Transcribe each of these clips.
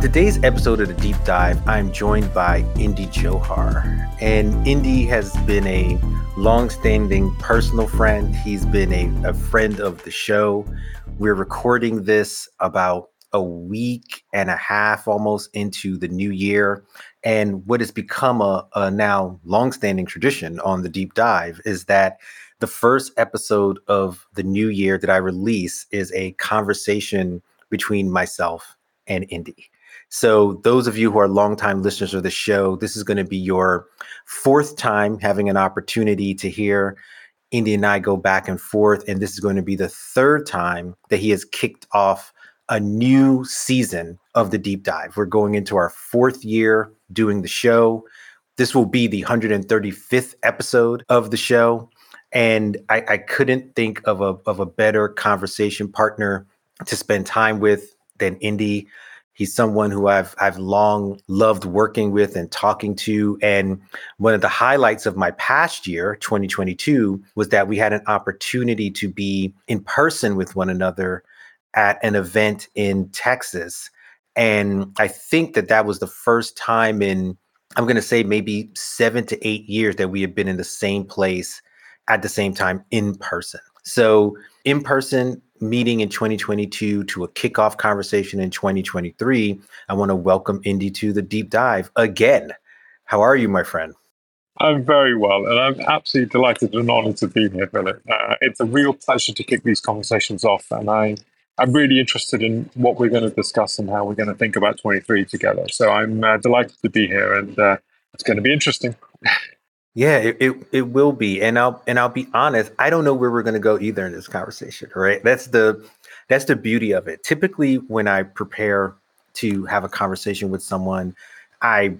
On today's episode of the Deep Dive, I'm joined by Indy Johar. And Indy has been a long-standing personal friend. He's been a, a friend of the show. We're recording this about a week and a half almost into the new year. And what has become a, a now long-standing tradition on the Deep Dive is that the first episode of the new year that I release is a conversation between myself and Indy. So, those of you who are longtime listeners of the show, this is going to be your fourth time having an opportunity to hear Indy and I go back and forth. And this is going to be the third time that he has kicked off a new season of the deep dive. We're going into our fourth year doing the show. This will be the 135th episode of the show. And I, I couldn't think of a, of a better conversation partner to spend time with than Indy. He's someone who I've I've long loved working with and talking to. And one of the highlights of my past year, 2022, was that we had an opportunity to be in person with one another at an event in Texas. And I think that that was the first time in I'm going to say maybe 7 to 8 years that we have been in the same place at the same time in person. So, in person meeting in 2022 to a kickoff conversation in 2023, I want to welcome Indy to the deep dive again. How are you, my friend? I'm very well, and I'm absolutely delighted and honored to be here, Philip. Uh, it's a real pleasure to kick these conversations off, and I, I'm really interested in what we're going to discuss and how we're going to think about 23 together. So I'm uh, delighted to be here, and uh, it's going to be interesting. Yeah, it, it, it will be, and I'll and I'll be honest. I don't know where we're to go either in this conversation. Right? That's the that's the beauty of it. Typically, when I prepare to have a conversation with someone, I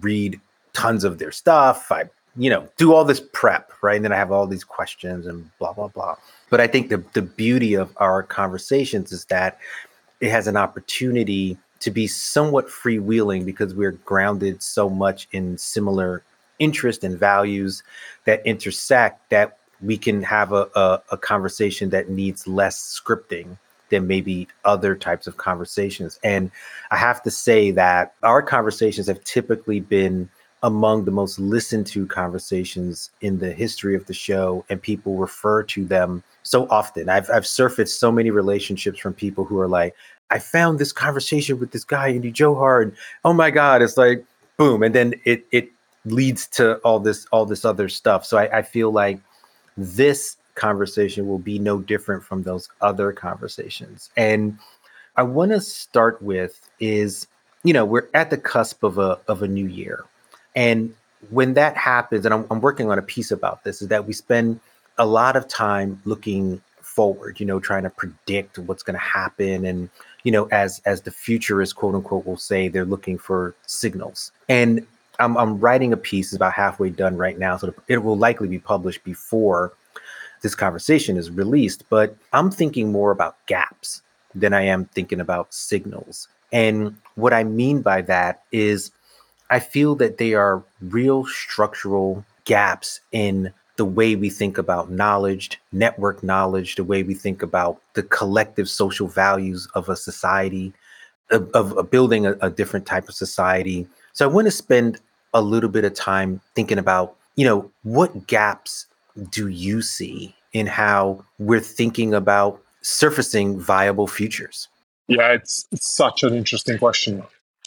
read tons of their stuff. I you know do all this prep, right? And then I have all these questions and blah blah blah. But I think the the beauty of our conversations is that it has an opportunity to be somewhat freewheeling because we're grounded so much in similar interest and values that intersect that we can have a, a, a conversation that needs less scripting than maybe other types of conversations. And I have to say that our conversations have typically been among the most listened to conversations in the history of the show, and people refer to them so often. I've, I've surfaced so many relationships from people who are like, I found this conversation with this guy, Indy Johar, and oh my God, it's like boom. And then it it leads to all this all this other stuff. So I, I feel like this conversation will be no different from those other conversations. And I want to start with is, you know, we're at the cusp of a of a new year. And when that happens, and I'm, I'm working on a piece about this, is that we spend a lot of time looking forward, you know, trying to predict what's going to happen. And, you know, as as the futurists, quote unquote, will say, they're looking for signals. And I'm, I'm writing a piece, it's about halfway done right now, so it will likely be published before this conversation is released. But I'm thinking more about gaps than I am thinking about signals. And what I mean by that is I feel that they are real structural gaps in the way we think about knowledge, network knowledge, the way we think about the collective social values of a society, of, of building a, a different type of society. So I want to spend a little bit of time thinking about, you know, what gaps do you see in how we're thinking about surfacing viable futures? Yeah, it's, it's such an interesting question.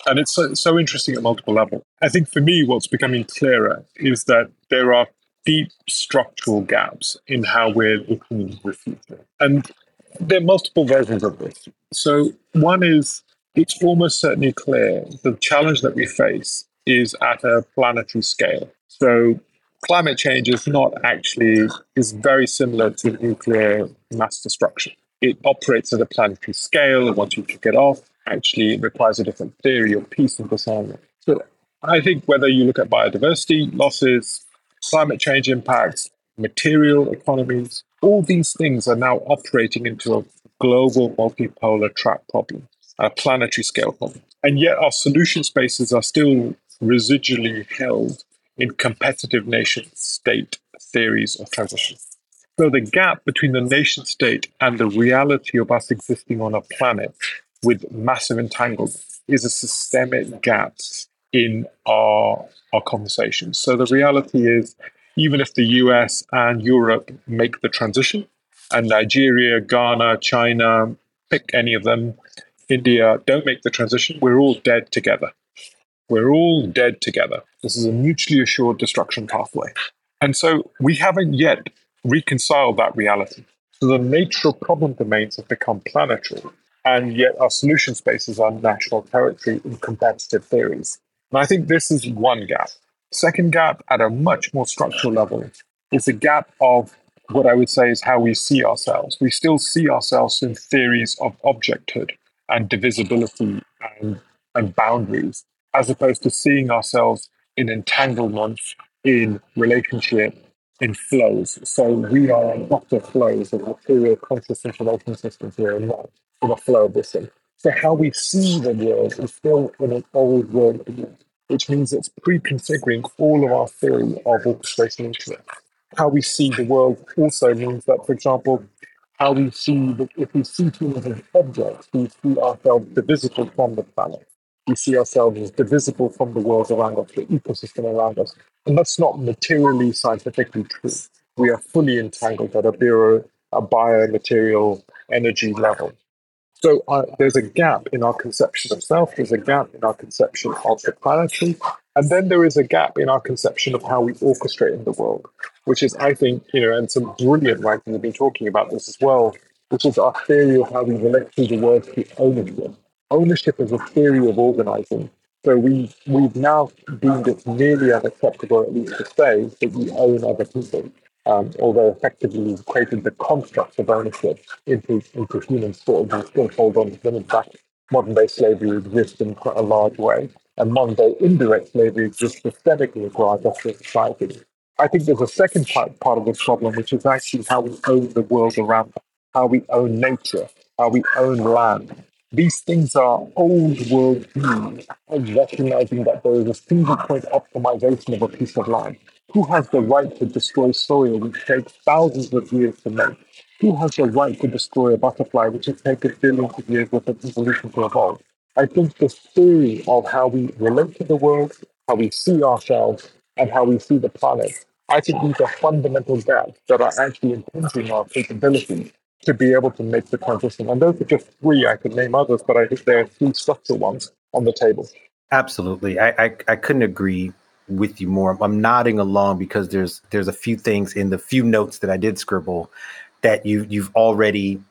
And it's so, so interesting at multiple levels. I think for me, what's becoming clearer is that there are deep structural gaps in how we're looking at the future. And there are multiple versions of this. So, one is it's almost certainly clear the challenge that we face is at a planetary scale. So climate change is not actually is very similar to nuclear mass destruction. It operates at a planetary scale, and once you kick it off, actually requires a different theory of peace and disarmament. So I think whether you look at biodiversity losses, climate change impacts, material economies, all these things are now operating into a global multipolar track problem, a planetary scale problem. And yet our solution spaces are still residually held in competitive nation state theories of transition. So the gap between the nation state and the reality of us existing on a planet with massive entanglement is a systemic gap in our our conversations. So the reality is even if the US and Europe make the transition and Nigeria, Ghana, China, pick any of them, India don't make the transition, we're all dead together. We're all dead together. This is a mutually assured destruction pathway. And so we haven't yet reconciled that reality. So the nature of problem domains have become planetary, and yet our solution spaces are national territory in competitive theories. And I think this is one gap. Second gap, at a much more structural level, is the gap of what I would say is how we see ourselves. We still see ourselves in theories of objecthood and divisibility and, and boundaries as opposed to seeing ourselves in entanglement, in relationship, in flows. So we are vector flows of material conscious information systems here and not in a flow of this thing. So how we see the world is still in an old world which means it's pre-configuring all of our theory of orchestration into it. How we see the world also means that, for example, how we see that if we see humans as objects, we see ourselves divisible from the planet we see ourselves as divisible from the world around us, the ecosystem around us. And that's not materially scientifically true. We are fully entangled at a, bio, a biomaterial energy level. So uh, there's a gap in our conception of self, there's a gap in our conception of the planetary, and then there is a gap in our conception of how we orchestrate in the world, which is, I think, you know, and some brilliant writers have been talking about this as well, which is our theory of how we relate to the world through ownership ownership is a theory of organizing. So we, we've now deemed it nearly unacceptable, at least to say, that you own other people. Um, although effectively we've created the construct of ownership into, into human sort of we still hold on to them. In fact, modern day slavery exists in quite a large way, and modern day indirect slavery exists systemically across Western society. I think there's a second part, part of this problem, which is actually how we own the world around us, how we own nature, how we own land, these things are old world views of recognizing that there is a single point optimization of a piece of land. Who has the right to destroy soil which takes thousands of years to make? Who has the right to destroy a butterfly which has taken billions of years worth of evolution to evolve? I think the theory of how we relate to the world, how we see ourselves, and how we see the planet, I think these are fundamental gaps that are actually impinging our capability to be able to make the transition. And those are just three. I could name others, but I think there are three structural ones on the table. Absolutely. I, I, I couldn't agree with you more. I'm nodding along because there's there's a few things in the few notes that I did scribble that you you've already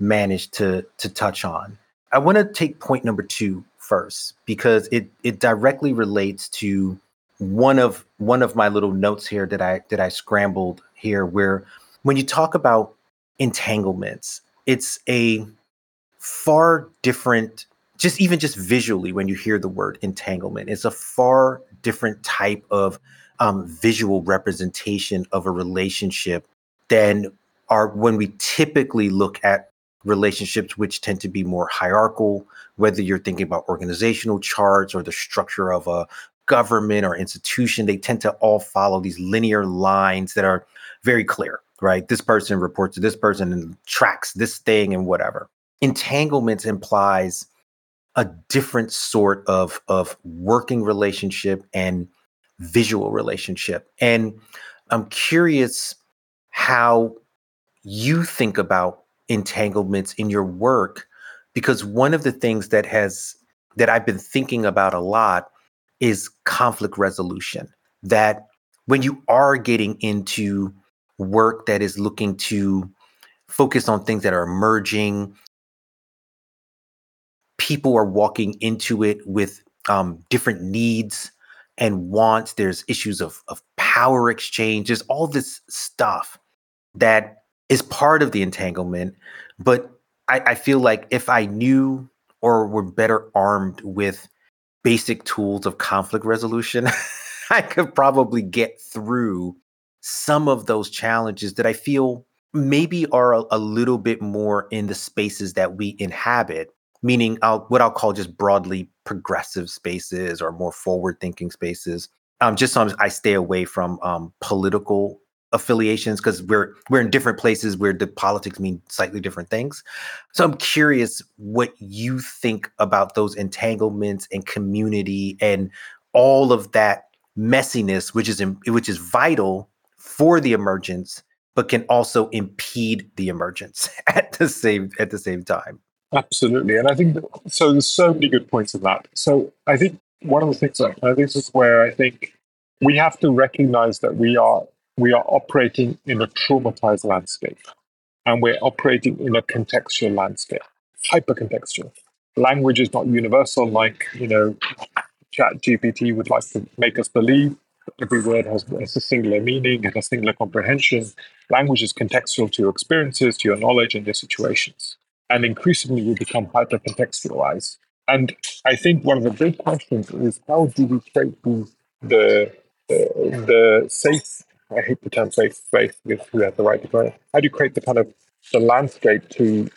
managed to to touch on. I want to take point number two first because it it directly relates to one of one of my little notes here that I that I scrambled here where when you talk about entanglements. It's a far different, just even just visually, when you hear the word entanglement, it's a far different type of um, visual representation of a relationship than are when we typically look at relationships which tend to be more hierarchical whether you're thinking about organizational charts or the structure of a government or institution they tend to all follow these linear lines that are very clear right? This person reports to this person and tracks this thing and whatever. Entanglements implies a different sort of of working relationship and visual relationship. And I'm curious how you think about entanglements in your work because one of the things that has that I've been thinking about a lot is conflict resolution that when you are getting into work that is looking to focus on things that are emerging. People are walking into it with um, different needs and wants. There's issues of, of power exchange. There's all this stuff that is part of the entanglement. But I, I feel like if I knew or we're better armed with basic tools of conflict resolution, I could probably get through some of those challenges that I feel maybe are a, a little bit more in the spaces that we inhabit, meaning I'll, what I'll call just broadly progressive spaces or more forward thinking spaces. Um, just so I stay away from um, political affiliations because we're we're in different places where the politics mean slightly different things. So I'm curious what you think about those entanglements and community and all of that messiness, which is which is vital for the emergence, but can also impede the emergence at the same at the same time. Absolutely, and I think so. There's so many good points in that. So I think one of the things, that, this is where I think we have to recognize that we are we are operating in a traumatized landscape and we're operating in a contextual landscape, hyper contextual. Language is not universal like, you know, Chat GPT would like to make us believe. Every word has, a singular meaning and a singular comprehension. Language is contextual to your experiences, to your knowledge, and your situations. And increasingly, we become hyper contextualized. And I think one of the big questions is how do we create the, the, the safe I hate the term safe space because who has the right to play? How do you create the kind of the landscape to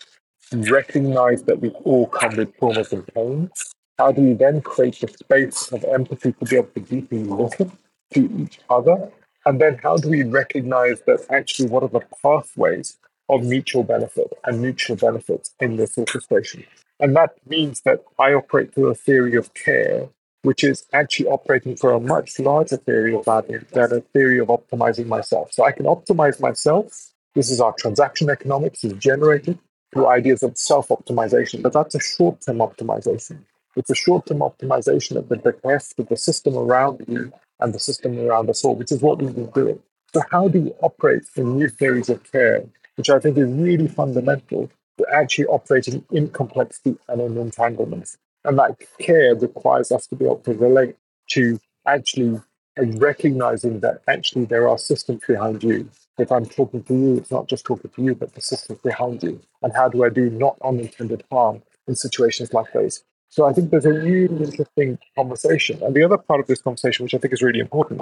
recognize that we all come with traumas and pains? How do you then create the space of empathy to be able to deeply listen to each other? And then how do we recognize that actually what are the pathways of mutual benefit and mutual benefits in this orchestration? And that means that I operate through a theory of care which is actually operating for a much larger theory of value than a theory of optimizing myself. So I can optimize myself. This is our transaction economics is generated through ideas of self-optimization, but that's a short-term optimization. It's a short-term optimization at the behest of the system around you and the system around us all, which is what we've been doing. So how do you operate in new theories of care, which I think is really fundamental to actually operating in complexity and in entanglements? And that care requires us to be able to relate to actually recognizing that actually there are systems behind you. If I'm talking to you, it's not just talking to you, but the systems behind you. And how do I do not unintended harm in situations like those? So I think there's a really interesting conversation. And the other part of this conversation, which I think is really important,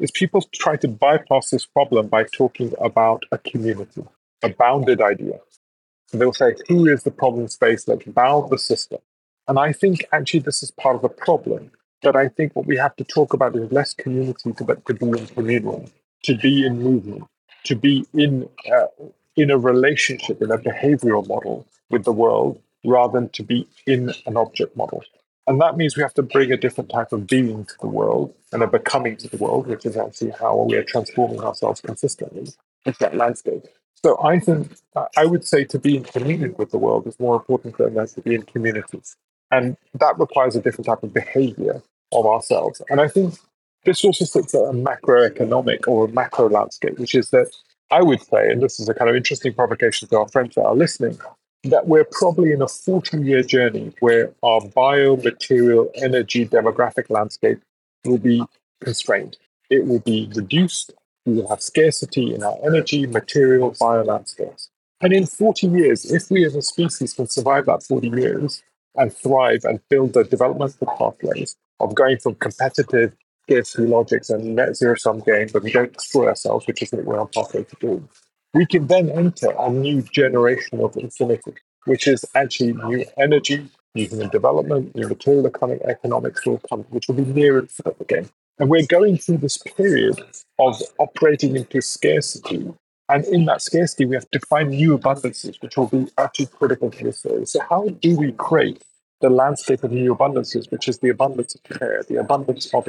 is people try to bypass this problem by talking about a community, a bounded idea. So they'll say, who is the problem space? Let's bound the system. And I think actually this is part of the problem. That I think what we have to talk about is less community to, to be in communal, to be in movement, to be in uh, in a relationship, in a behavioral model with the world, rather than to be in an object model. And that means we have to bring a different type of being to the world and a becoming to the world, which is actually how we are transforming ourselves consistently into that landscape. So I think I would say to be in communion with the world is more important than to be in communities. And that requires a different type of behavior of ourselves. And I think this also sits at a macroeconomic or a macro landscape, which is that I would say, and this is a kind of interesting provocation to our friends that are listening, that we're probably in a 40 year journey where our biomaterial energy demographic landscape will be constrained. It will be reduced. We will have scarcity in our energy, material, bio landscapes. And in 40 years, if we as a species can survive that 40 years, and thrive and build the developmental pathways of going from competitive scarcity logics and net zero sum game, but we don't destroy ourselves, which is what we're on pathway to do. We can then enter a new generation of infinity, which is actually new energy, new human development, new material economics will come, which will be near further again. And we're going through this period of operating into scarcity and in that scarcity, we have to find new abundances, which will be actually critical to this story. So, how do we create the landscape of new abundances, which is the abundance of care, the abundance of,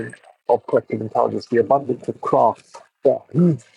of collective intelligence, the abundance of craft, the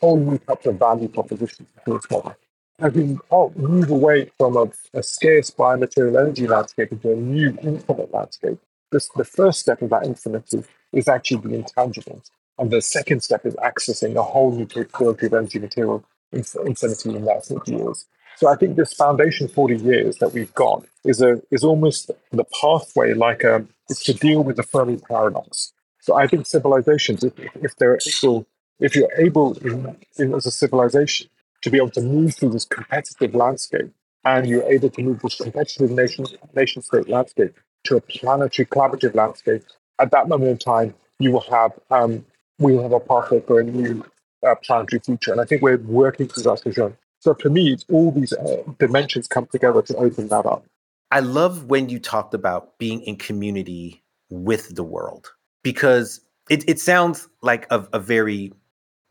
whole new types of value propositions to this model? As we move away from a, a scarce biomaterial energy landscape into a new infinite landscape, this, the first step of that infinity is actually the intangibles. And the second step is accessing a whole new capability of energy material infinity in that 40 years. So I think this foundation 40 years that we've got is a is almost the pathway like a is to deal with the Fermi paradox. So I think civilizations, if, if they're able, if you're able in, in, as a civilization to be able to move through this competitive landscape and you're able to move this competitive nation nation state landscape to a planetary collaborative landscape, at that moment in time, you will have um, we will have a pathway for a new uh, planetary future. And I think we're working towards that vision. So for me, it's all these uh, dimensions come together to open that up. I love when you talked about being in community with the world because it, it sounds like a, a very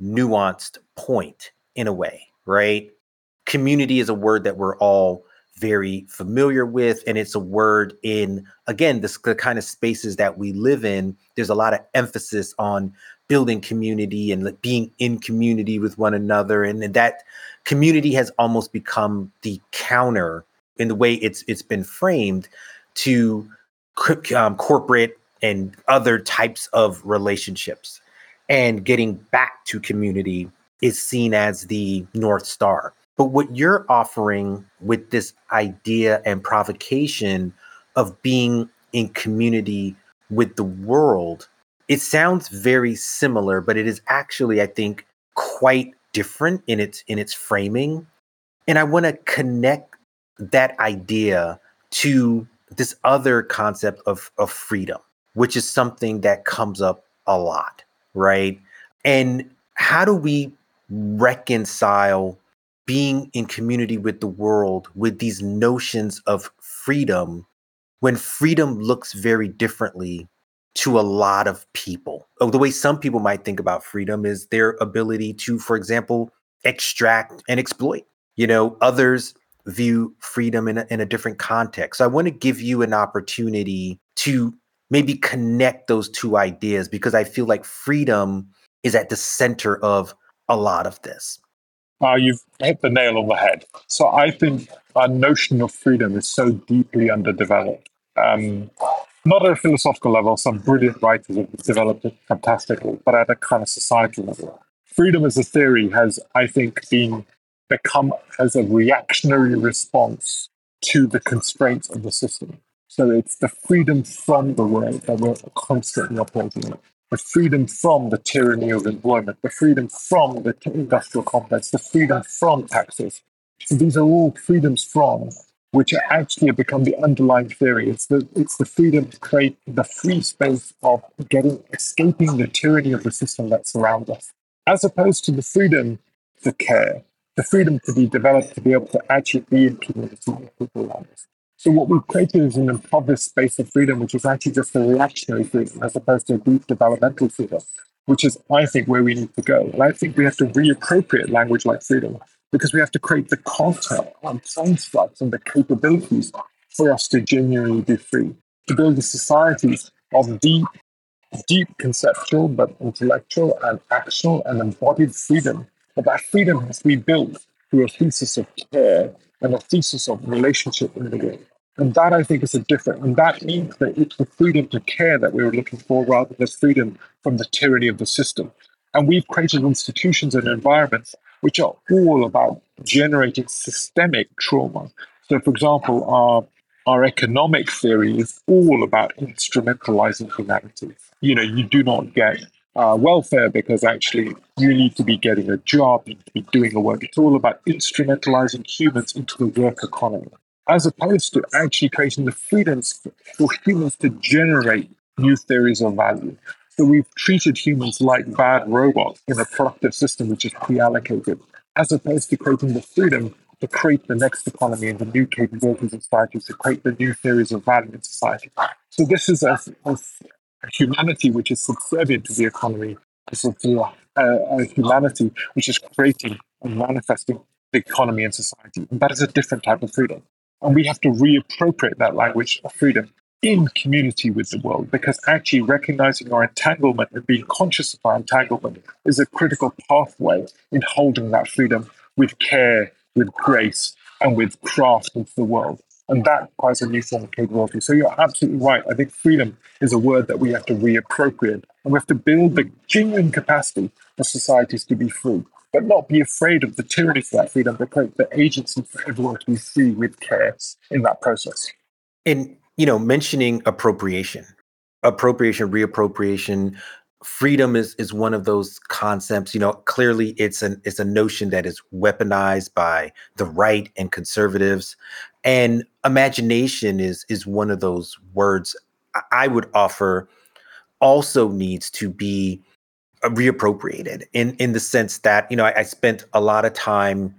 nuanced point in a way, right? Community is a word that we're all very familiar with and it's a word in again this the kind of spaces that we live in there's a lot of emphasis on building community and being in community with one another and, and that community has almost become the counter in the way it's it's been framed to um, corporate and other types of relationships. And getting back to community is seen as the north star. But what you're offering with this idea and provocation of being in community with the world, it sounds very similar, but it is actually, I think, quite different in its in its framing. And I want to connect that idea to this other concept of, of freedom, which is something that comes up a lot, right? And how do we reconcile being in community with the world with these notions of freedom when freedom looks very differently to a lot of people. Oh, the way some people might think about freedom is their ability to, for example, extract and exploit. You know, others view freedom in a, in a different context. So I want to give you an opportunity to maybe connect those two ideas because I feel like freedom is at the center of a lot of this. Uh, you've hit the nail on the head. So I think our notion of freedom is so deeply underdeveloped. Um, not at a philosophical level, some brilliant writers have developed it fantastically, but at a kind of societal level. Freedom as a theory has, I think, been become as a reactionary response to the constraints of the system. So it's the freedom from the world that we're constantly operating in the freedom from the tyranny of employment, the freedom from the industrial complex, the freedom from taxes. So these are all freedoms from which actually have become the underlying theory. It's the it's the freedom to create the free space of getting escaping the tyranny of the system that surrounds us, as opposed to the freedom to care, the freedom to be developed to be able to actually be in community with people around us. So what we've created is an impoverished space of freedom, which is actually just a reactionary freedom as opposed to a deep developmental freedom, which is, I think, where we need to go. And I think we have to reappropriate language like freedom because we have to create the content and constructs and the capabilities for us to genuinely be free, to build the societies of deep, deep conceptual but intellectual and actional and embodied freedom. But that freedom has to be built through a thesis of care and a thesis of relationship in the world. And that I think is a different, and that means that it's the freedom to care that we were looking for rather than freedom from the tyranny of the system. And we've created institutions and environments which are all about generating systemic trauma. So, for example, our, our economic theory is all about instrumentalizing humanity. You know, you do not get uh, welfare because actually you need to be getting a job, you need to be doing a work. It's all about instrumentalizing humans into the work economy as opposed to actually creating the freedoms for humans to generate new theories of value. So we've treated humans like bad robots in a productive system which is pre-allocated, as opposed to creating the freedom to create the next economy and the new capabilities of society, to create the new theories of value in society. So this is a, a, a humanity which is subservient to the economy. This is a, uh, a humanity which is creating and manifesting the economy and society. And that is a different type of freedom. And we have to reappropriate that language of freedom in community with the world because actually recognizing our entanglement and being conscious of our entanglement is a critical pathway in holding that freedom with care, with grace, and with craft into the world. And that requires a new form of capability. So you're absolutely right. I think freedom is a word that we have to reappropriate. And we have to build the genuine capacity for societies to be free but not be afraid of the tyranny for that freedom, but create the agency for everyone to be free with care in that process. And, you know, mentioning appropriation, appropriation, reappropriation, freedom is is one of those concepts you know clearly it's an it's a notion that is weaponized by the right and conservatives and imagination is is one of those words i would offer also needs to be uh, reappropriated in in the sense that you know I, I spent a lot of time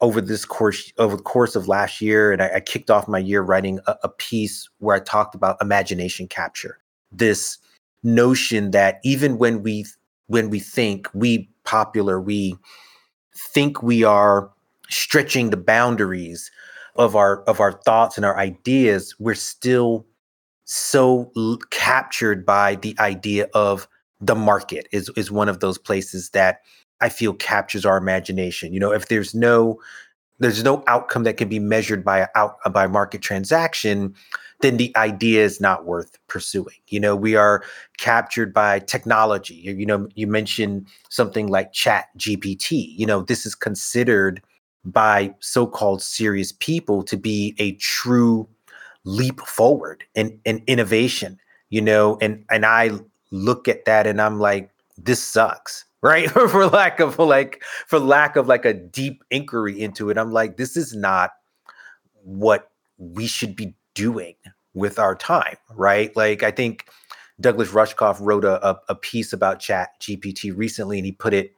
over this course over the course of last year and I, I kicked off my year writing a, a piece where I talked about imagination capture. This notion that even when we when we think we popular we think we are stretching the boundaries of our of our thoughts and our ideas we're still so l- captured by the idea of the market is is one of those places that I feel captures our imagination. You know, if there's no there's no outcome that can be measured by out uh, by market transaction, then the idea is not worth pursuing. You know, we are captured by technology. You, you know, you mentioned something like Chat GPT. You know, this is considered by so-called serious people to be a true leap forward in, in innovation. You know, and and I look at that and I'm like, this sucks right for lack of like for lack of like a deep inquiry into it i'm like this is not what we should be doing with our time, right? Like I think Douglas Rushkoff wrote a, a, a piece about Chat GPT recently, and he put it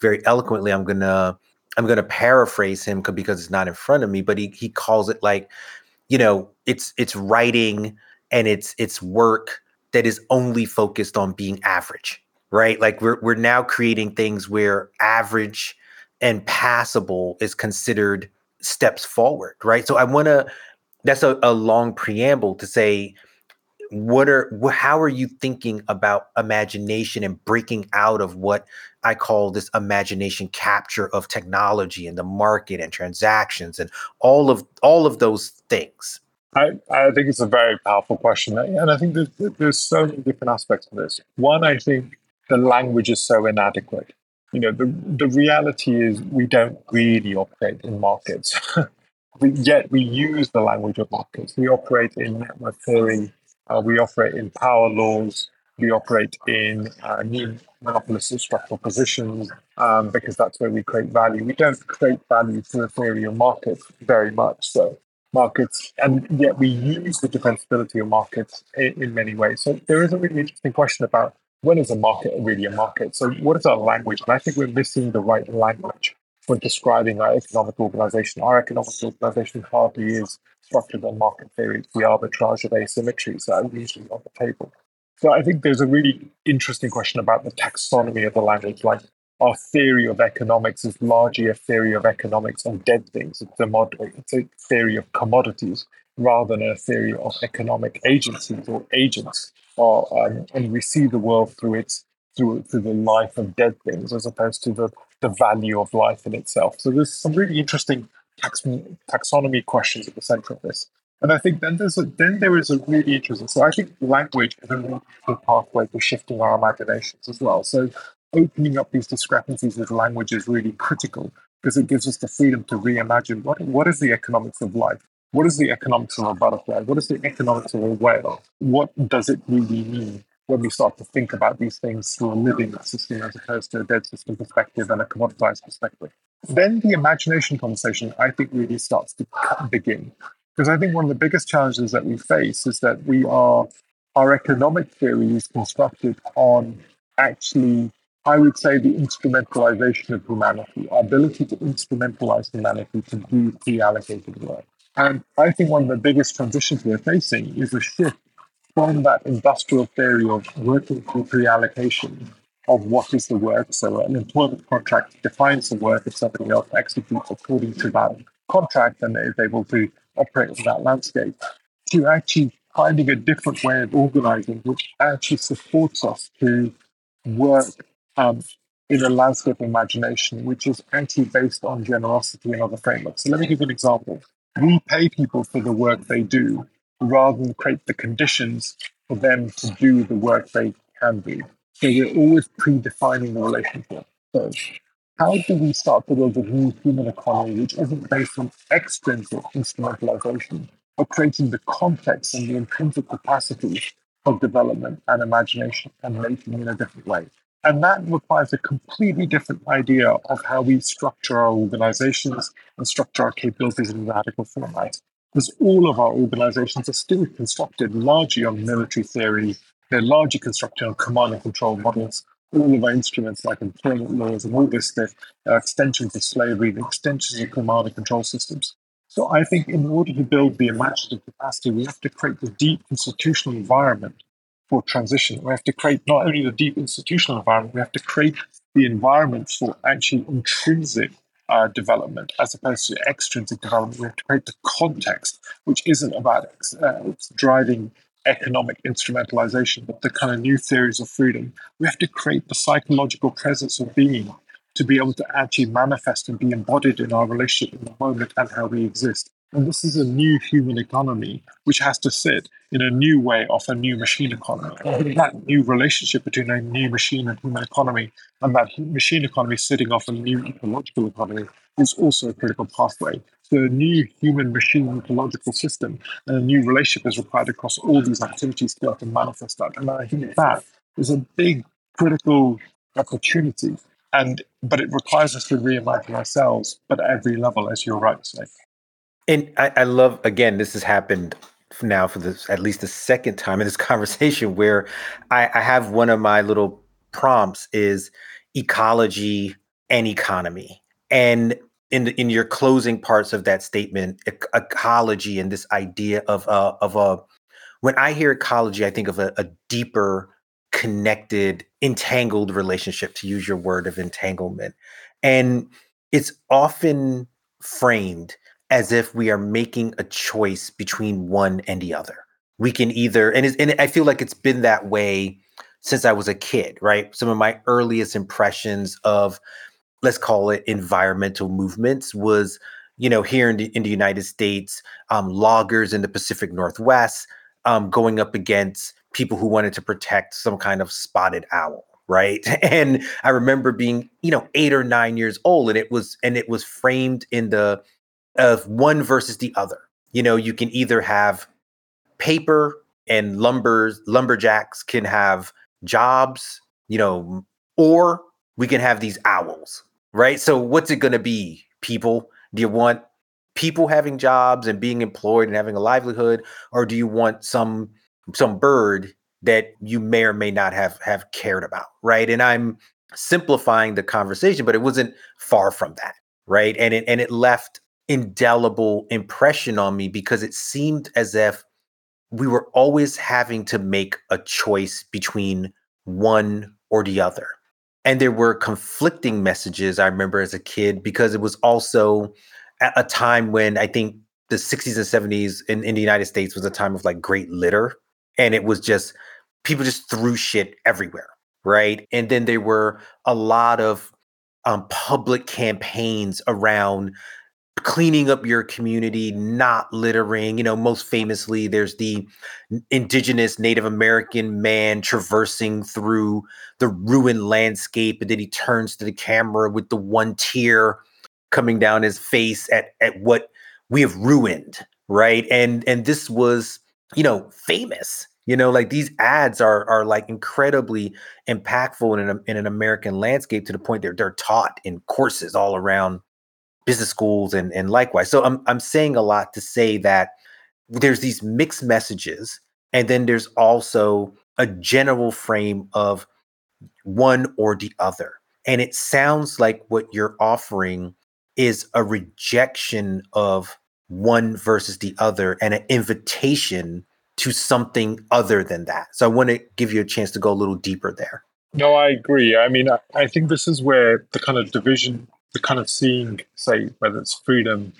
very eloquently. I'm gonna I'm gonna paraphrase him because it's not in front of me, but he he calls it like, you know, it's it's writing and it's it's work that is only focused on being average, right? Like we're we're now creating things where average and passable is considered steps forward, right? So I want to that's a, a long preamble to say what are how are you thinking about imagination and breaking out of what I call this imagination capture of technology and the market and transactions and all of all of those things? I, I think it's a very powerful question, and I think there's, there's so many different aspects to this. One, I think the language is so inadequate. You know, the the reality is we don't really operate in markets. yet we use the language of markets. We operate in network theory, uh, we operate in power laws, we operate in uh, new monopolistic structural positions um, because that's where we create value. We don't create value through a theory of markets very much. So markets, and yet we use the defensibility of markets in, in many ways. So there is a really interesting question about when is a market really a market? So what is our language? And I think we're missing the right language when describing our economic organization. Our economic organization hardly is structured on market theory. The arbitrage of asymmetries that are usually on the table. So I think there's a really interesting question about the taxonomy of the language. Like our theory of economics is largely a theory of economics on dead things. It's a, mod- it's a theory of commodities rather than a theory of economic agencies or agents. Or, um, and we see the world through its through through the life of dead things as opposed to the the value of life in itself. So there's some really interesting tax- taxonomy questions at the center of this. And I think then there's a, then there is a really interesting. So I think language is a really pathway for shifting our imaginations as well. So opening up these discrepancies with language is really critical because it gives us the freedom to reimagine what what is the economics of life. What is the economics of a butterfly? What is the economics of a whale? What does it really mean? when we start to think about these things through a living system as opposed to a dead system perspective and a commoditized perspective. Then the imagination conversation, I think, really starts to begin. Because I think one of the biggest challenges that we face is that we are, our economic theory is constructed on actually, I would say, the instrumentalization of humanity, our ability to instrumentalize humanity to do pre allocated work. And I think one of the biggest transitions we're facing is a shift from that industrial theory of working through pre-allocation of what is the work. So an employment contract defines the work if somebody else executes according to that contract and is able to operate in that landscape, to actually finding a different way of organizing which actually supports us to work um, in a landscape imagination, which is actually based on generosity and other frameworks. So let me give you an example. We pay people for the work they do rather than create the conditions for them to do the work they can do. So we're always predefining the relationship. So how do we start to build a new human economy which isn't based on extrinsic instrumentalization, but creating the context and the intrinsic capacity of development and imagination and making in a different way. And that requires a completely different idea of how we structure our organizations and structure our capabilities in radical formats. Because all of our organizations are still constructed largely on military theory, they're largely constructed on command and control models. All of our instruments, like employment laws and all this stuff, are extensions of slavery, the extensions of command and control systems. So I think in order to build the imaginative capacity, we have to create the deep institutional environment for transition. We have to create not only the deep institutional environment, we have to create the environment for actually intrinsic uh, development as opposed to extrinsic development. We have to create the context, which isn't about uh, driving economic instrumentalization, but the kind of new theories of freedom. We have to create the psychological presence of being to be able to actually manifest and be embodied in our relationship in the moment and how we exist. And this is a new human economy which has to sit in a new way of a new machine economy. Mm-hmm. That new relationship between a new machine and human economy and that machine economy sitting off a new ecological economy is also a critical pathway. So a new human machine ecological system and a new relationship is required across all these activities to be able to manifest that. And I think that is a big critical opportunity. And but it requires us to reimagine ourselves, but at every level, as you're right to say. And I, I love again, this has happened now for this at least the second time in this conversation where I, I have one of my little prompts is ecology and economy. And in the, in your closing parts of that statement, ecology and this idea of a of a when I hear ecology, I think of a, a deeper, connected, entangled relationship. To use your word of entanglement, and it's often framed as if we are making a choice between one and the other. We can either, and, and I feel like it's been that way since I was a kid, right? Some of my earliest impressions of, let's call it environmental movements was, you know, here in the, in the United States, um, loggers in the Pacific Northwest um, going up against people who wanted to protect some kind of spotted owl right and i remember being you know 8 or 9 years old and it was and it was framed in the of one versus the other. You know, you can either have paper and lumber lumberjacks can have jobs, you know, or we can have these owls, right? So what's it going to be, people? Do you want people having jobs and being employed and having a livelihood or do you want some some bird that you may or may not have have cared about, right? And I'm simplifying the conversation, but it wasn't far from that, right? And it and it left indelible impression on me because it seemed as if we were always having to make a choice between one or the other. And there were conflicting messages I remember as a kid because it was also a time when I think the 60s and 70s in, in the United States was a time of like great litter. And it was just people just threw shit everywhere. Right. And then there were a lot of um, public campaigns around cleaning up your community, not littering. You know, most famously, there's the indigenous Native American man traversing through the ruined landscape, and then he turns to the camera with the one tear coming down his face at at what we have ruined, right? And and this was, you know, famous. You know, like these ads are are like incredibly impactful in an, in an American landscape to the point they're they're taught in courses all around business schools and, and likewise. So I'm, I'm saying a lot to say that there's these mixed messages, and then there's also a general frame of one or the other. And it sounds like what you're offering is a rejection of one versus the other and an invitation to something other than that. So I want to give you a chance to go a little deeper there. No, I agree. I mean, I, I think this is where the kind of division the kind of seeing, say, whether it's freedom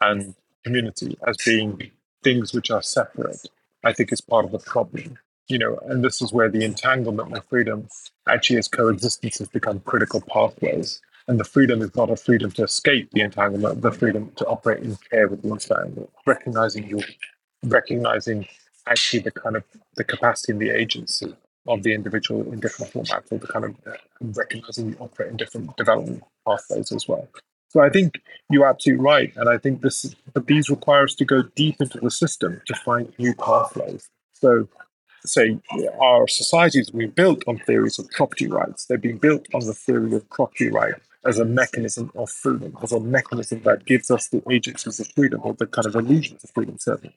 and community as being things which are separate, I think is part of the problem. You know, and this is where the entanglement with freedom actually as coexistence has become critical pathways. And the freedom is not a freedom to escape the entanglement, the freedom to operate in care with the entanglement, recognizing you recognizing actually the kind of the capacity and the agency of the individual in different formats, or the kind of uh, recognizing you operate in different development pathways as well. So I think you're absolutely right, and I think this, but these require us to go deep into the system to find new pathways. So say our societies have been built on theories of property rights. They've been built on the theory of property right as a mechanism of freedom, as a mechanism that gives us the agencies of freedom or the kind of illusions of freedom, certainly.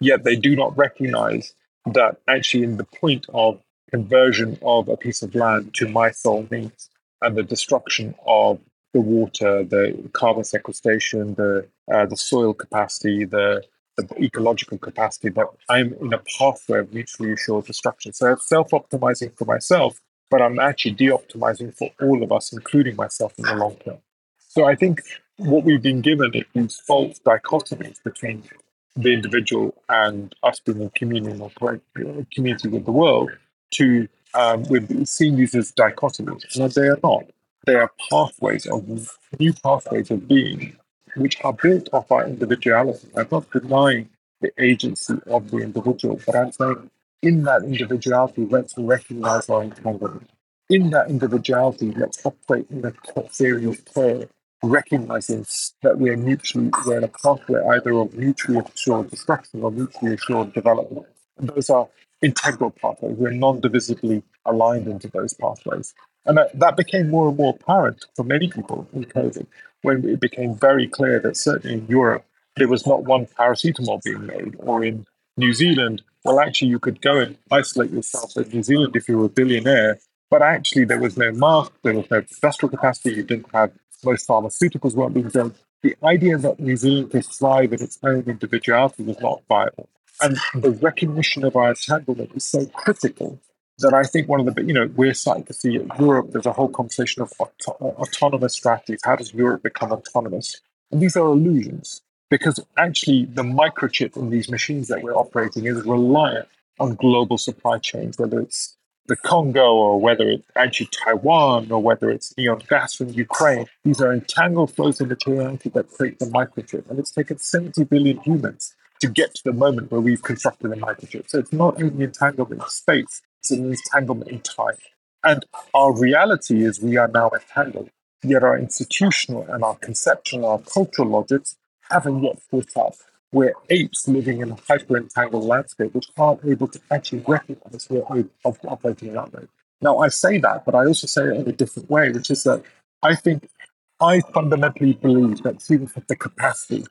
Yet they do not recognize that actually in the point of conversion of a piece of land to my sole needs and the destruction of the water, the carbon sequestration, the uh, the soil capacity, the, the ecological capacity, that I'm in a pathway of mutually assured destruction. So I'm self-optimizing for myself, but I'm actually de-optimizing for all of us, including myself in the long term. So I think what we've been given is these false dichotomies between the individual and us being in community with the world to um, we've seen these as dichotomies. No, they are not. They are pathways of new pathways of being, which are built off our individuality. I'm not denying the agency of the individual, but I'm saying in that individuality, let's recognize our entanglement. In that individuality, let's operate in the theory of care recognizing that we're mutually we're in a pathway either of mutually assured destruction or mutually assured development. Those are integral pathways. We're non-divisibly aligned into those pathways. And that, that became more and more apparent for many people in COVID when it became very clear that certainly in Europe there was not one paracetamol being made, or in New Zealand, well, actually, you could go and isolate yourself in New Zealand if you were a billionaire, but actually, there was no mask, there was no industrial capacity, you didn't have most pharmaceuticals weren't being done. The idea that New Zealand could thrive in its own individuality was not viable. And the recognition of our entanglement is so critical that I think one of the, you know, we're starting to see in Europe, there's a whole conversation of auto- autonomous strategies. How does Europe become autonomous? And these are illusions because actually the microchip in these machines that we're operating is reliant on global supply chains, whether it's the Congo or whether it's actually Taiwan or whether it's neon gas from Ukraine. These are entangled flows of materiality that create the microchip. And it's taken 70 billion humans to get to the moment where we've constructed a microchip. So it's not only entanglement in space, it's an entanglement in time. And our reality is we are now entangled. Yet our institutional and our conceptual, and our cultural logics haven't yet caught up we're apes living in a hyper entangled landscape which aren't able to actually recognize we're operating in that mode. Now, I say that, but I also say it in a different way, which is that I think I fundamentally believe that humans have the capacity.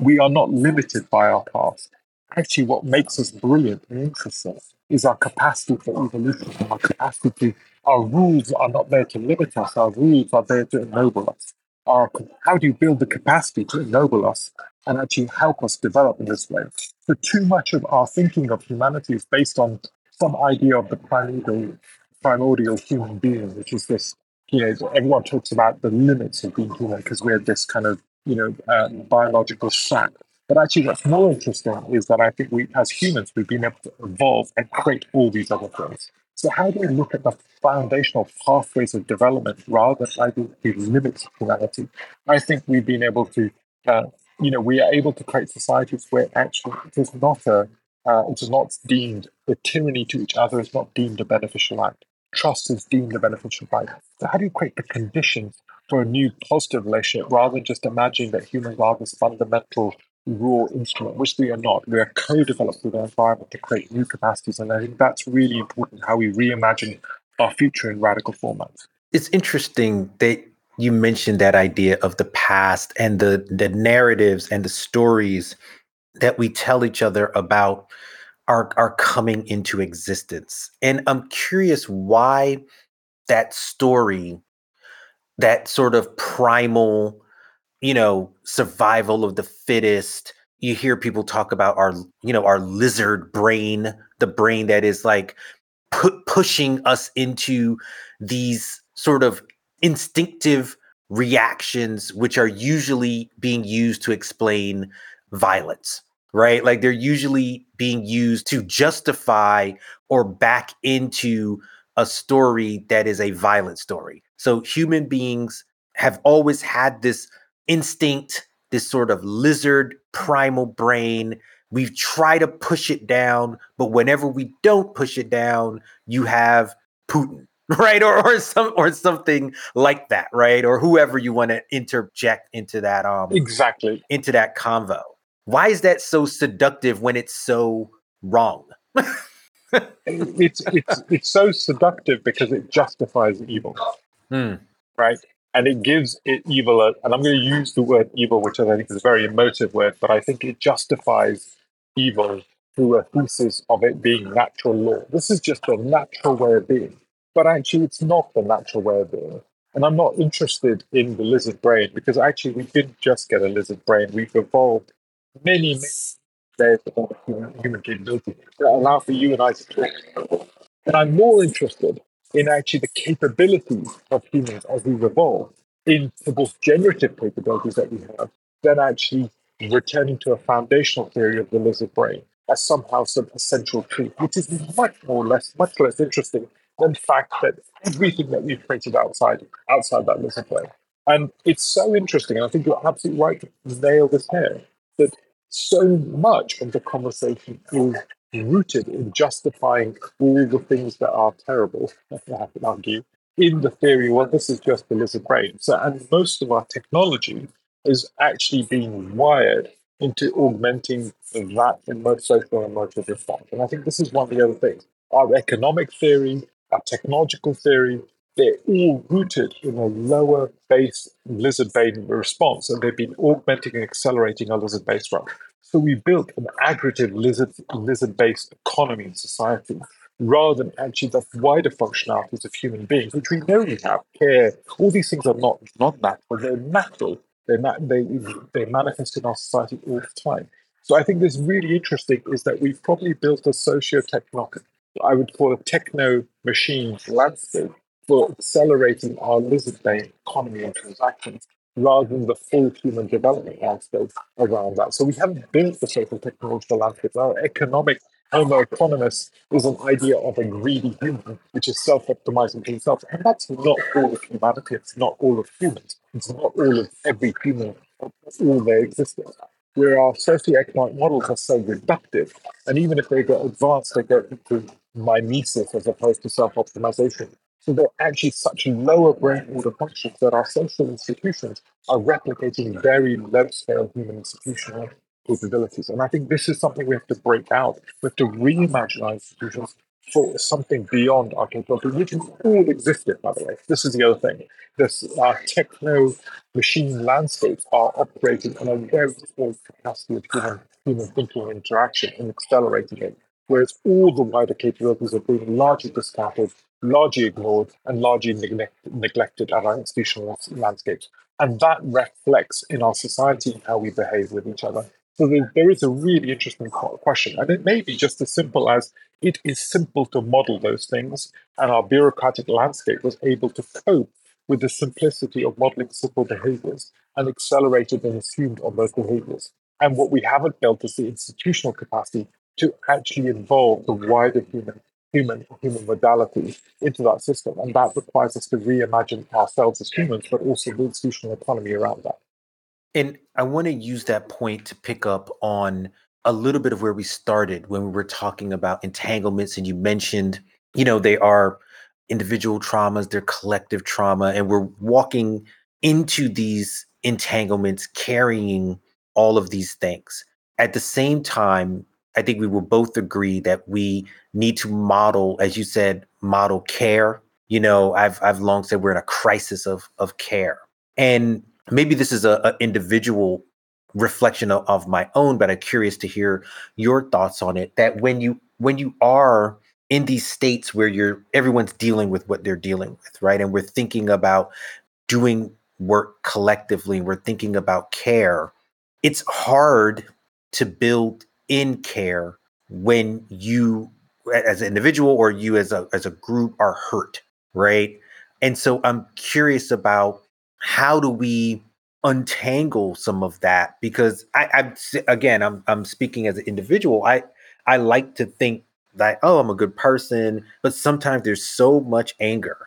We are not limited by our past. Actually, what makes us brilliant and interesting is our capacity for evolution, our capacity our rules are not there to limit us, our rules are there to ennoble us. Our, how do you build the capacity to ennoble us and actually help us develop in this way. So too much of our thinking of humanity is based on some idea of the primordial, primordial human being, which is this, you know, everyone talks about the limits of being human because we're this kind of, you know, um, biological shack. But actually, what's more interesting is that I think we, as humans, we've been able to evolve and create all these other things. So how do we look at the foundational pathways of development rather than like the limits of humanity? I think we've been able to uh, you know, we are able to create societies where actually it is not a, uh, it is not deemed the tyranny to each other is not deemed a beneficial act. Trust is deemed a beneficial act. So how do you create the conditions for a new positive relationship rather than just imagining that humans are this fundamental raw instrument, which we are not. We are co-developed with our environment to create new capacities. And I think that's really important how we reimagine our future in radical formats. It's interesting that you mentioned that idea of the past and the the narratives and the stories that we tell each other about are are coming into existence. And I'm curious why that story, that sort of primal, you know, survival of the fittest. You hear people talk about our, you know, our lizard brain, the brain that is like pu- pushing us into these sort of instinctive reactions, which are usually being used to explain violence, right? Like they're usually being used to justify or back into a story that is a violent story. So human beings have always had this instinct, this sort of lizard primal brain. We've tried to push it down, but whenever we don't push it down, you have Putin, right? Or or some or something like that right? Or whoever you want to interject into that um exactly. into that convo. Why is that so seductive when it's so wrong it's it's it's so seductive because it justifies evil, Hmm. right? And it gives it evil, a, and I'm going to use the word evil, which I think is a very emotive word, but I think it justifies evil through a thesis of it being natural law. This is just a natural way of being, but actually, it's not the natural way of being. And I'm not interested in the lizard brain because actually, we didn't just get a lizard brain. We've evolved many, many layers of human, human capability that allow for you and I to talk. And I'm more interested in actually the capabilities of humans as we evolve in the most generative capabilities that we have than actually returning to a foundational theory of the lizard brain as somehow some essential truth, which is much more less, much less interesting than the fact that everything that we've created outside outside that lizard brain. And it's so interesting, and I think you're absolutely right to nail this here, that so much of the conversation is rooted in justifying all the things that are terrible, I can argue, in the theory, well, this is just the lizard brain. So, and most of our technology is actually being wired into augmenting that in most social and emotive response. And I think this is one of the other things. Our economic theory, our technological theory, they're all rooted in a lower base lizard brain response, and they've been augmenting and accelerating our lizard base run. So we built an aggregative lizard lizard based economy and society rather than actually the wider functionalities of human beings, which we know we have care. All these things are not not natural; they're natural. They they they manifest in our society all the time. So I think this really interesting is that we've probably built a socio-techno, I would call a techno machine landscape for accelerating our lizard brain economy and transactions rather than the full human development landscape around that. So we haven't built the social technological landscape. Our economic Homo economicus is an idea of a greedy human, which is self-optimizing to himself. And that's not all of humanity. It's not all of humans. It's not all of every human, all their existence. Where our socioeconomic models are so reductive, and even if they get advanced, they go into mimesis as opposed to self-optimization. So they're actually such lower brain order functions that our social institutions are replicating very low scale human institutional capabilities. And I think this is something we have to break out. We have to reimagine our institutions for something beyond our capability, which all existed, by the way. This is the other thing. This our techno machine landscapes are operating on a very small capacity of human, human thinking and interaction and accelerating it. Whereas all the wider capabilities are being largely discounted largely ignored and largely neglect, neglected at our institutional landscapes. And that reflects in our society how we behave with each other. So there, there is a really interesting question. And it may be just as simple as it is simple to model those things, and our bureaucratic landscape was able to cope with the simplicity of modeling simple behaviors and accelerated and assumed on those behaviors. And what we haven't built is the institutional capacity to actually involve the wider human human human modality into that system. And that requires us to reimagine ourselves as humans, but also the institutional economy around that. And I want to use that point to pick up on a little bit of where we started when we were talking about entanglements. And you mentioned, you know, they are individual traumas, they're collective trauma, and we're walking into these entanglements carrying all of these things. At the same time, I think we will both agree that we need to model, as you said, model care. You know, I've I've long said we're in a crisis of of care, and maybe this is a, a individual reflection of, of my own, but I'm curious to hear your thoughts on it. That when you when you are in these states where you're everyone's dealing with what they're dealing with, right, and we're thinking about doing work collectively, we're thinking about care. It's hard to build in care when you as an individual or you as a as a group are hurt right? And so i'm curious about how do we untangle some of that? Because i i again i'm i'm speaking as an individual. I i like to think that oh i'm a good person but sometimes there's so much anger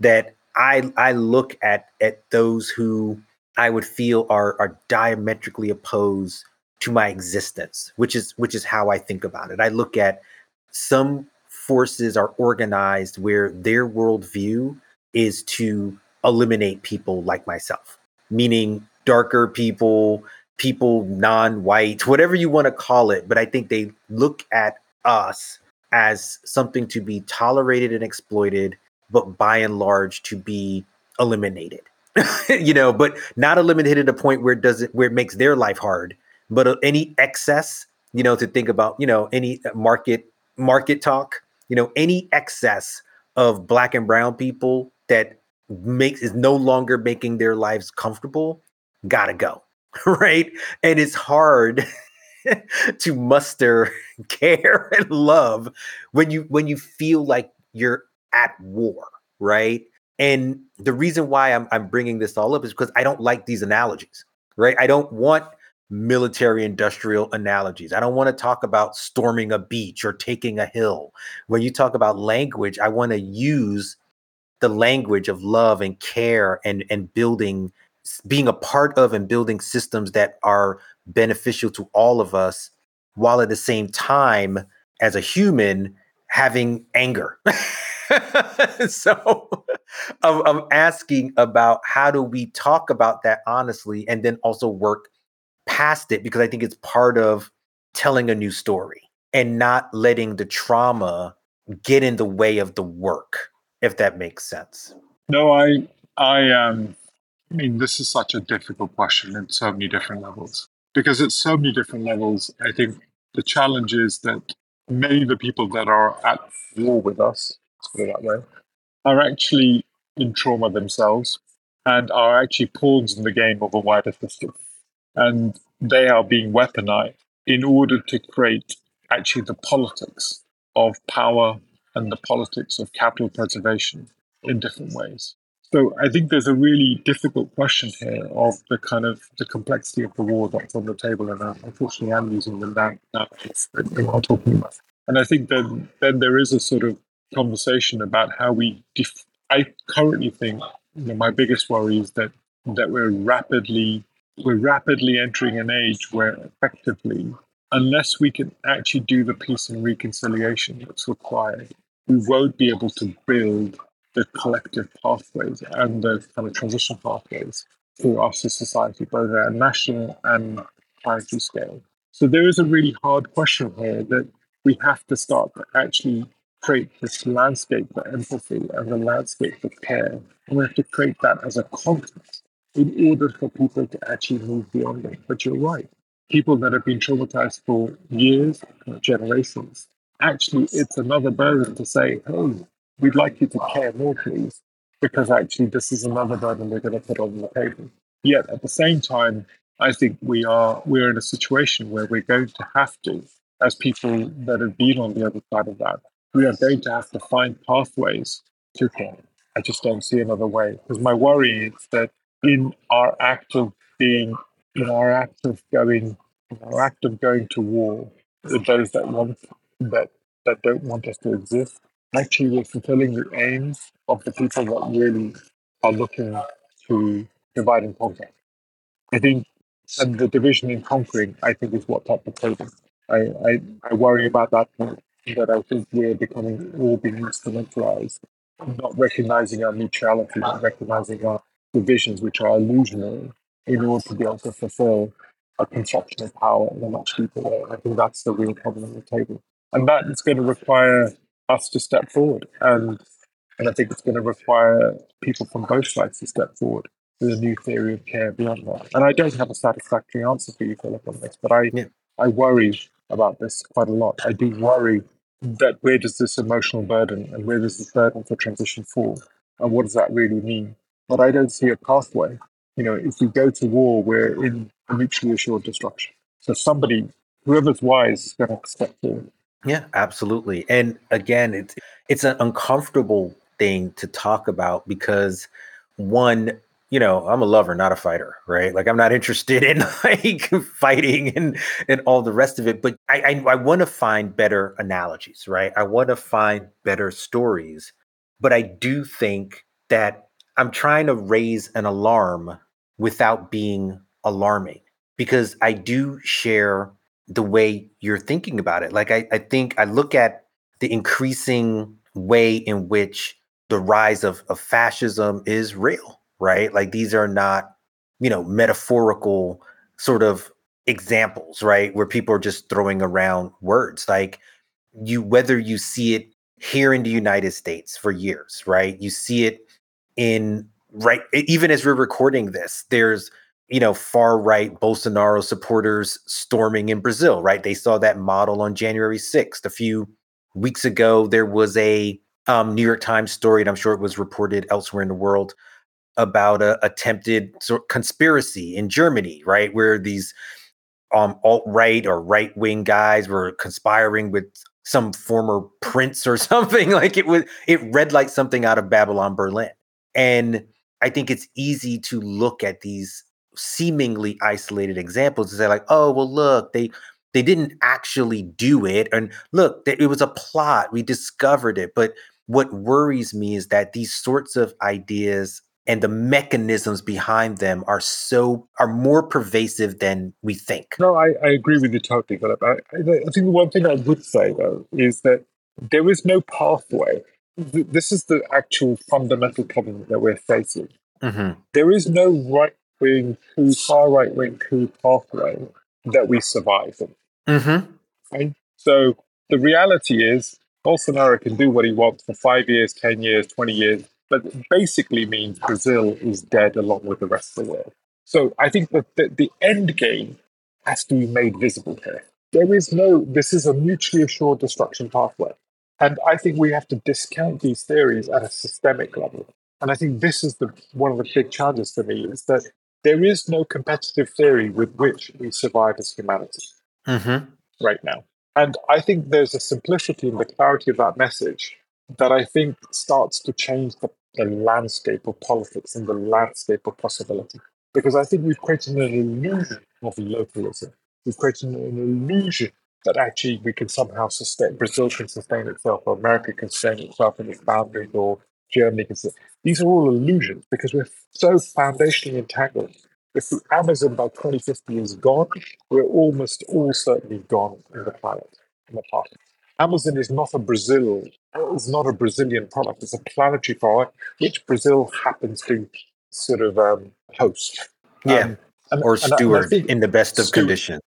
that i i look at at those who i would feel are are diametrically opposed to my existence, which is which is how I think about it. I look at some forces are organized where their worldview is to eliminate people like myself, meaning darker people, people non-white, whatever you want to call it. But I think they look at us as something to be tolerated and exploited, but by and large to be eliminated. you know, but not eliminated to a point where it doesn't where it makes their life hard. But uh, any excess, you know, to think about, you know, any market market talk, you know, any excess of black and brown people that makes is no longer making their lives comfortable, gotta go. Right. And it's hard to muster care and love when you when you feel like you're at war, right? And the reason why I'm I'm bringing this all up is because I don't like these analogies, right? I don't want military industrial analogies. I don't want to talk about storming a beach or taking a hill. When you talk about language, I want to use the language of love and care and and building being a part of and building systems that are beneficial to all of us while at the same time as a human having anger so I'm, asking about how do we talk about that honestly and then also work past it because i think it's part of telling a new story and not letting the trauma get in the way of the work if that makes sense. No, I, I, um, I mean, this is such a difficult question in so many different levels because at so many different levels, I think the challenge is that many of the people that are at war with us, let's put it that way, are actually in trauma themselves and are actually pawns in the game of a wider system. And they are being weaponized in order to create actually the politics of power and the politics of capital preservation in different ways. So I think there's a really difficult question here of the kind of the complexity of the war that's on the table, and uh, unfortunately, I'm using the now that we are talking about. And I think then then there is a sort of conversation about how we. Def- I currently think you know, my biggest worry is that that we're rapidly we're rapidly entering an age where effectively unless we can actually do the peace and reconciliation that's required, we won't be able to build the collective pathways and the kind of transition pathways for us as society, both at a national and planetary scale. So there is a really hard question here that we have to start to actually create this landscape for empathy and the landscape for care. And we have to create that as a context in order for people to actually move beyond it. But you're right people that have been traumatized for years, generations, actually it's another burden to say, hey, we'd like you to care more, please, because actually this is another burden we're going to put on the table. Yet at the same time, I think we are we're in a situation where we're going to have to, as people that have been on the other side of that, we are going to have to find pathways to care. I just don't see another way. Because my worry is that in our act of being in our act of going, in our act of going to war with those that want that that don't want us to exist, actually we're fulfilling the aims of the people that really are looking to divide and conquer. I think, and the division in conquering, I think, is what's at the table. I, I, I worry about that point, that I think we're becoming all being instrumentalized, not recognizing our neutrality, not recognizing our divisions, which are illusionary, in order to be able to fulfill a conception of power in a much deeper way. I think that's the real problem on the table. And that is going to require us to step forward. And and I think it's going to require people from both sides to step forward with a new theory of care beyond that. And I don't have a satisfactory answer for you, Philip, on this, but I yeah. I worry about this quite a lot. I do worry that where does this emotional burden and where does this burden for transition fall? And what does that really mean? But I don't see a pathway you know, if we go to war, we're in mutually assured destruction. So somebody, whoever's wise, is going to step forward. Yeah, absolutely. And again, it's it's an uncomfortable thing to talk about because one, you know, I'm a lover, not a fighter, right? Like I'm not interested in like fighting and and all the rest of it. But I I, I want to find better analogies, right? I want to find better stories. But I do think that I'm trying to raise an alarm without being alarming because I do share the way you're thinking about it. Like I, I think I look at the increasing way in which the rise of, of fascism is real, right? Like these are not, you know, metaphorical sort of examples, right? Where people are just throwing around words. Like you whether you see it here in the United States for years, right? You see it in right even as we're recording this, there's you know far right Bolsonaro supporters storming in Brazil, right? They saw that model on January 6th. A few weeks ago, there was a um, New York Times story, and I'm sure it was reported elsewhere in the world about a attempted sort of conspiracy in Germany, right, where these um, alt right or right wing guys were conspiring with some former prince or something. like it was, it read like something out of Babylon Berlin. And I think it's easy to look at these seemingly isolated examples and say, like, oh, well, look, they they didn't actually do it, and look, it was a plot. We discovered it, but what worries me is that these sorts of ideas and the mechanisms behind them are so are more pervasive than we think. No, I, I agree with you totally, Philip. I, I, think the one thing I would say though is that there is no pathway. This is the actual fundamental problem that we're facing. Mm-hmm. There is no right wing coup, far right wing coup pathway that we survive in. Mm-hmm. Right? So the reality is Bolsonaro can do what he wants for five years, 10 years, 20 years but basically means Brazil is dead along with the rest of the world. So I think that the, the end game has to be made visible here. There is no, this is a mutually assured destruction pathway. And I think we have to discount these theories at a systemic level. And I think this is the one of the big challenges for me is that there is no competitive theory with which we survive as humanity mm-hmm. right now. And I think there's a simplicity in the clarity of that message that I think starts to change the the landscape of politics and the landscape of possibility. Because I think we've created an illusion of localism. We've created an illusion that actually we can somehow sustain, Brazil can sustain itself, or America can sustain itself in its boundaries, or Germany can sustain. These are all illusions because we're so foundationally entangled. If the Amazon by 2050 is gone, we're almost all certainly gone in the planet, in the past. Amazon is not a Brazil, it's not a Brazilian product. It's a planetary product which Brazil happens to sort of um, host. Yeah, um, and, or steward in the best of conditions.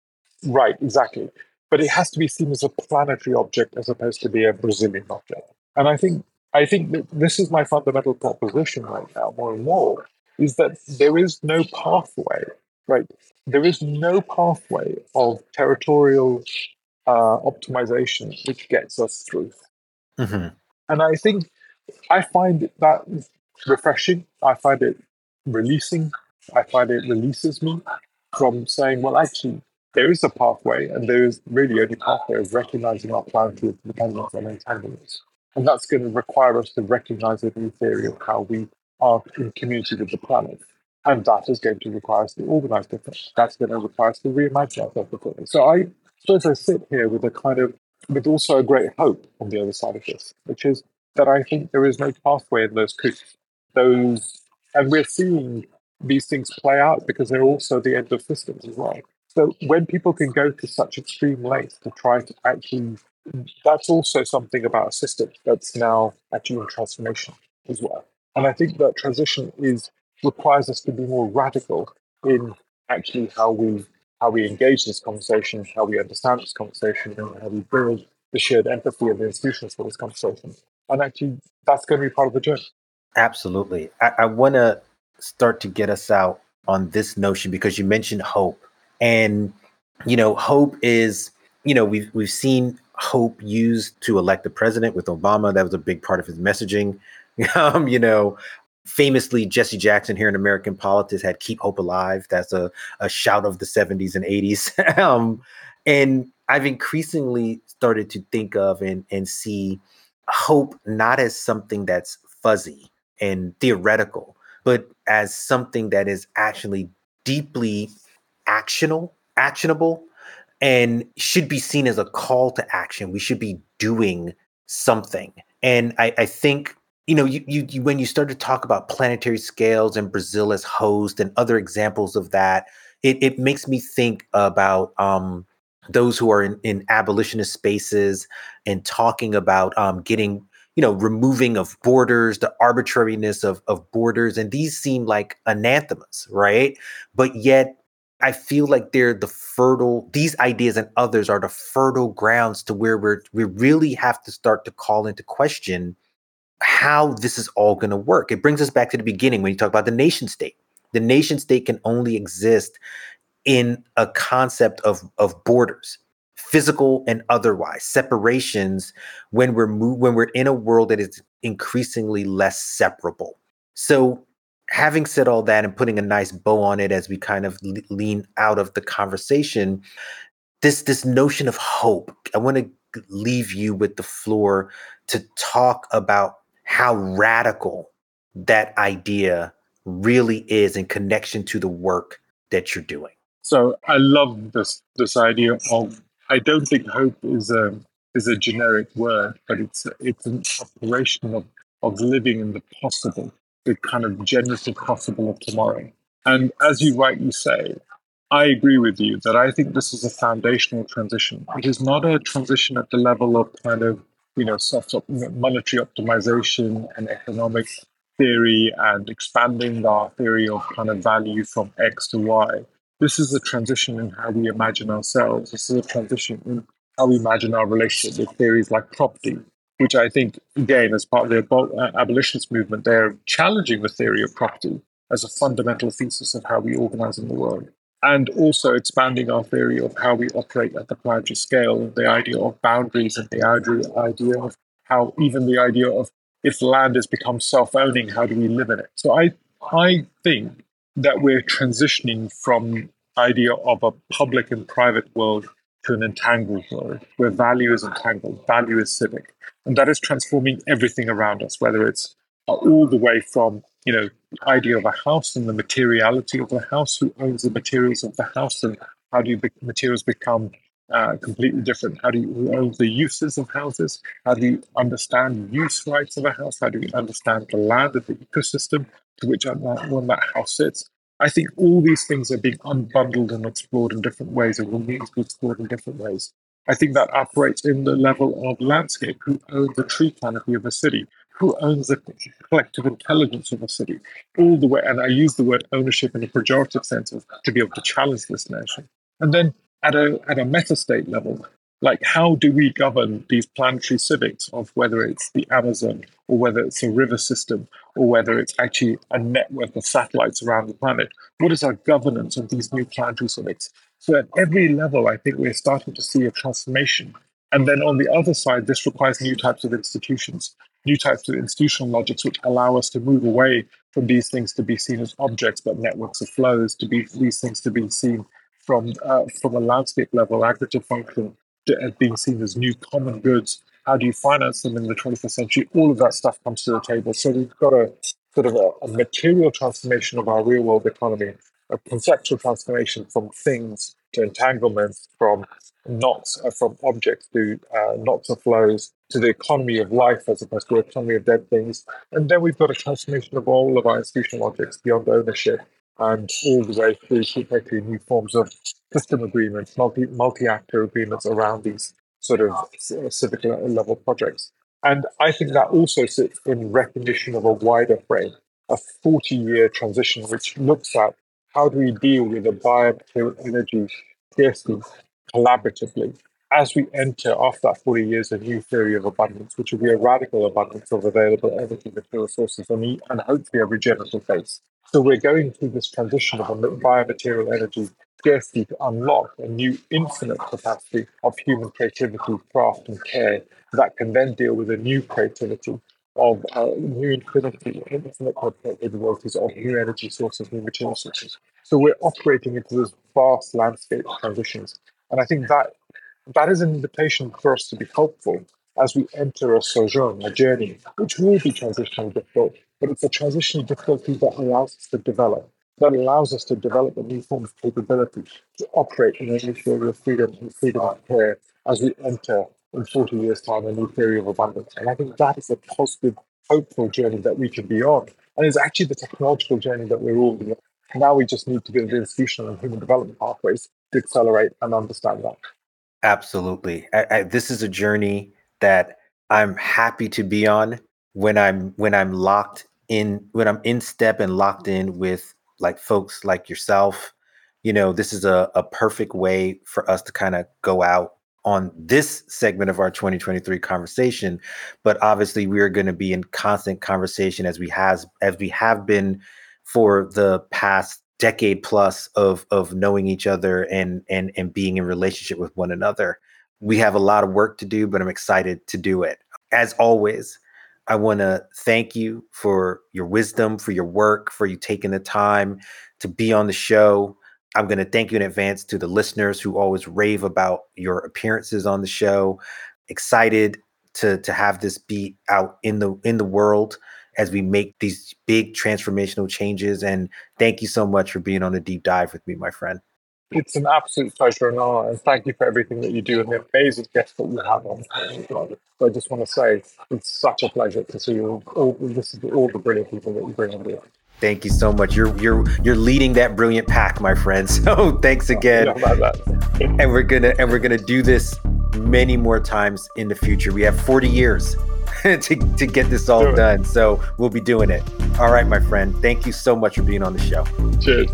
Right, exactly. But it has to be seen as a planetary object as opposed to be a Brazilian object. And I think I think that this is my fundamental proposition right now, more and more, is that there is no pathway, right? There is no pathway of territorial uh, optimization which gets us through. Mm-hmm. And I think I find that refreshing. I find it releasing. I find it releases me from saying, well, actually, there is a pathway, and there is really only pathway of recognizing our planetary dependence and entanglements. And that's going to require us to recognize a new theory of how we are in community with the planet. And that is going to require us to organize differently. That's going to require us to reimagine ourselves differently. So I suppose I sit here with a kind of, with also a great hope on the other side of this, which is that I think there is no pathway in those coups. Those, and we're seeing these things play out because they're also the end of systems as well. So when people can go to such extreme lengths to try to actually, that's also something about a system that's now actually in transformation as well. And I think that transition is requires us to be more radical in actually how we how we engage this conversation, how we understand this conversation, and how we build the shared empathy of the institutions for this conversation. And actually, that's going to be part of the journey. Absolutely. I, I want to start to get us out on this notion because you mentioned hope. And, you know, hope is, you know, we've, we've seen hope used to elect the president with Obama. That was a big part of his messaging. Um, you know, famously jesse jackson here in american politics had keep hope alive that's a, a shout of the 70s and 80s um, and i've increasingly started to think of and, and see hope not as something that's fuzzy and theoretical but as something that is actually deeply actionable actionable and should be seen as a call to action we should be doing something and I, I think you know, you, you, you when you start to talk about planetary scales and Brazil as host and other examples of that, it, it makes me think about um, those who are in, in abolitionist spaces and talking about um, getting, you know, removing of borders, the arbitrariness of, of borders. And these seem like anathemas, right? But yet I feel like they're the fertile, these ideas and others are the fertile grounds to where we're we really have to start to call into question how this is all going to work. It brings us back to the beginning when you talk about the nation state. The nation state can only exist in a concept of, of borders, physical and otherwise, separations when we're move, when we're in a world that is increasingly less separable. So having said all that and putting a nice bow on it as we kind of lean out of the conversation this this notion of hope i want to leave you with the floor to talk about how radical that idea really is in connection to the work that you're doing. So i love this this idea of i don't think hope is a is a generic word but it's it's an operation of of living in the possible the kind of generative possible of tomorrow. And as you rightly say, I agree with you that I think this is a foundational transition. It is not a transition at the level of kind of, you know, soft op- monetary optimization and economic theory and expanding our theory of kind of value from X to Y. This is a transition in how we imagine ourselves. This is a transition in how we imagine our relationship with theories like property, which I think, again, as part of the uh, abolitionist movement, they're challenging the theory of property as a fundamental thesis of how we organize in the world. And also expanding our theory of how we operate at the planetary scale, the idea of boundaries and the idea of how even the idea of if land has become self-owning, how do we live in it? So I I think that we're transitioning from idea of a public and private world to an entangled world where value is entangled, value is civic. And that is transforming everything around us, whether it's uh, all the way from, you know, the idea of a house and the materiality of the house, who owns the materials of the house, and how do you be- materials become uh, completely different? How do you owns the uses of houses? How do you understand use rights of a house? How do you understand the land and the ecosystem to which that, when that house sits? I think all these things are being unbundled and explored in different ways and will need to be explored in different ways. I think that operates in the level of landscape. Who owns the tree canopy of a city? Who owns the collective intelligence of a city? All the way, and I use the word ownership in a pejorative sense of to be able to challenge this notion. And then at a at a meta state level, like how do we govern these planetary civics of whether it's the Amazon or whether it's a river system or whether it's actually a network of satellites around the planet? What is our governance of these new planetary civics? So at every level, I think we're starting to see a transformation. And then on the other side, this requires new types of institutions, new types of institutional logics, which allow us to move away from these things to be seen as objects, but networks of flows, to be these things to be seen from uh, from a landscape level, aggregate function, as being seen as new common goods. How do you finance them in the 21st century? All of that stuff comes to the table. So we've got a sort of a, a material transformation of our real world economy, a conceptual transformation from things to entanglements, from knots, uh, from objects to uh, knots of flows, to the economy of life as opposed to the economy of dead things. And then we've got a transformation of all of our institutional objects beyond ownership and all the way through to effectively new forms of system agreements, multi multi actor agreements around these sort of uh, civic level projects. And I think that also sits in recognition of a wider frame, a 40 year transition, which looks at how do we deal with the biomaterial energy scarcity collaboratively as we enter after that 40 years a new theory of abundance, which will be a radical abundance of available energy material sources and, and hopefully a regenerative base. So we're going through this transition of a biomaterial energy scarcity to unlock a new infinite capacity of human creativity, craft, and care that can then deal with a new creativity of uh, new infinity, infinite capabilities of new energy sources, new material sources. So we're operating into this vast landscape of transitions. And I think that that is an invitation for us to be hopeful as we enter a sojourn, a journey, which will be transitionally difficult, but it's a transitional difficulty that allows us to develop, that allows us to develop a new form of capability to operate in a new theory of freedom and freedom of care as we enter in 40 years' time a new theory of abundance. And I think that is a positive, hopeful journey that we can be on. And it's actually the technological journey that we're all on. Now we just need to build the institutional and human development pathways to accelerate and understand that. Absolutely. I, I, this is a journey that I'm happy to be on when I'm when I'm locked in when I'm in step and locked in with like folks like yourself you know, this is a, a perfect way for us to kind of go out on this segment of our 2023 conversation but obviously we are going to be in constant conversation as we has as we have been for the past decade plus of of knowing each other and and and being in relationship with one another. We have a lot of work to do but i'm excited to do it. As always i want to thank you for your wisdom for your work for you taking the time to be on the show. I'm going to thank you in advance to the listeners who always rave about your appearances on the show. Excited to to have this be out in the in the world as we make these big transformational changes. And thank you so much for being on the deep dive with me, my friend. It's an absolute pleasure and honor, and thank you for everything that you do and the amazing guests that you have on. I just want to say it's such a pleasure to see you all, listen to all the brilliant people that you bring on board. Thank you so much. You're you're you're leading that brilliant pack, my friend. So thanks again. and we're gonna and we're gonna do this many more times in the future. We have 40 years to, to get this all do done. So we'll be doing it. All right, my friend. Thank you so much for being on the show. Cheers.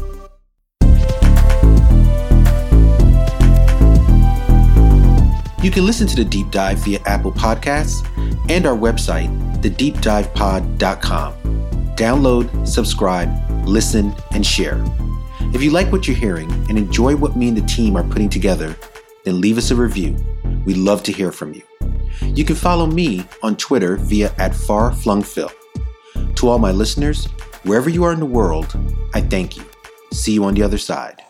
You can listen to the deep dive via Apple Podcasts and our website, thedeepdivepod.com. Download, subscribe, listen, and share. If you like what you're hearing and enjoy what me and the team are putting together, then leave us a review. We'd love to hear from you. You can follow me on Twitter via at farflungphil. To all my listeners, wherever you are in the world, I thank you. See you on the other side.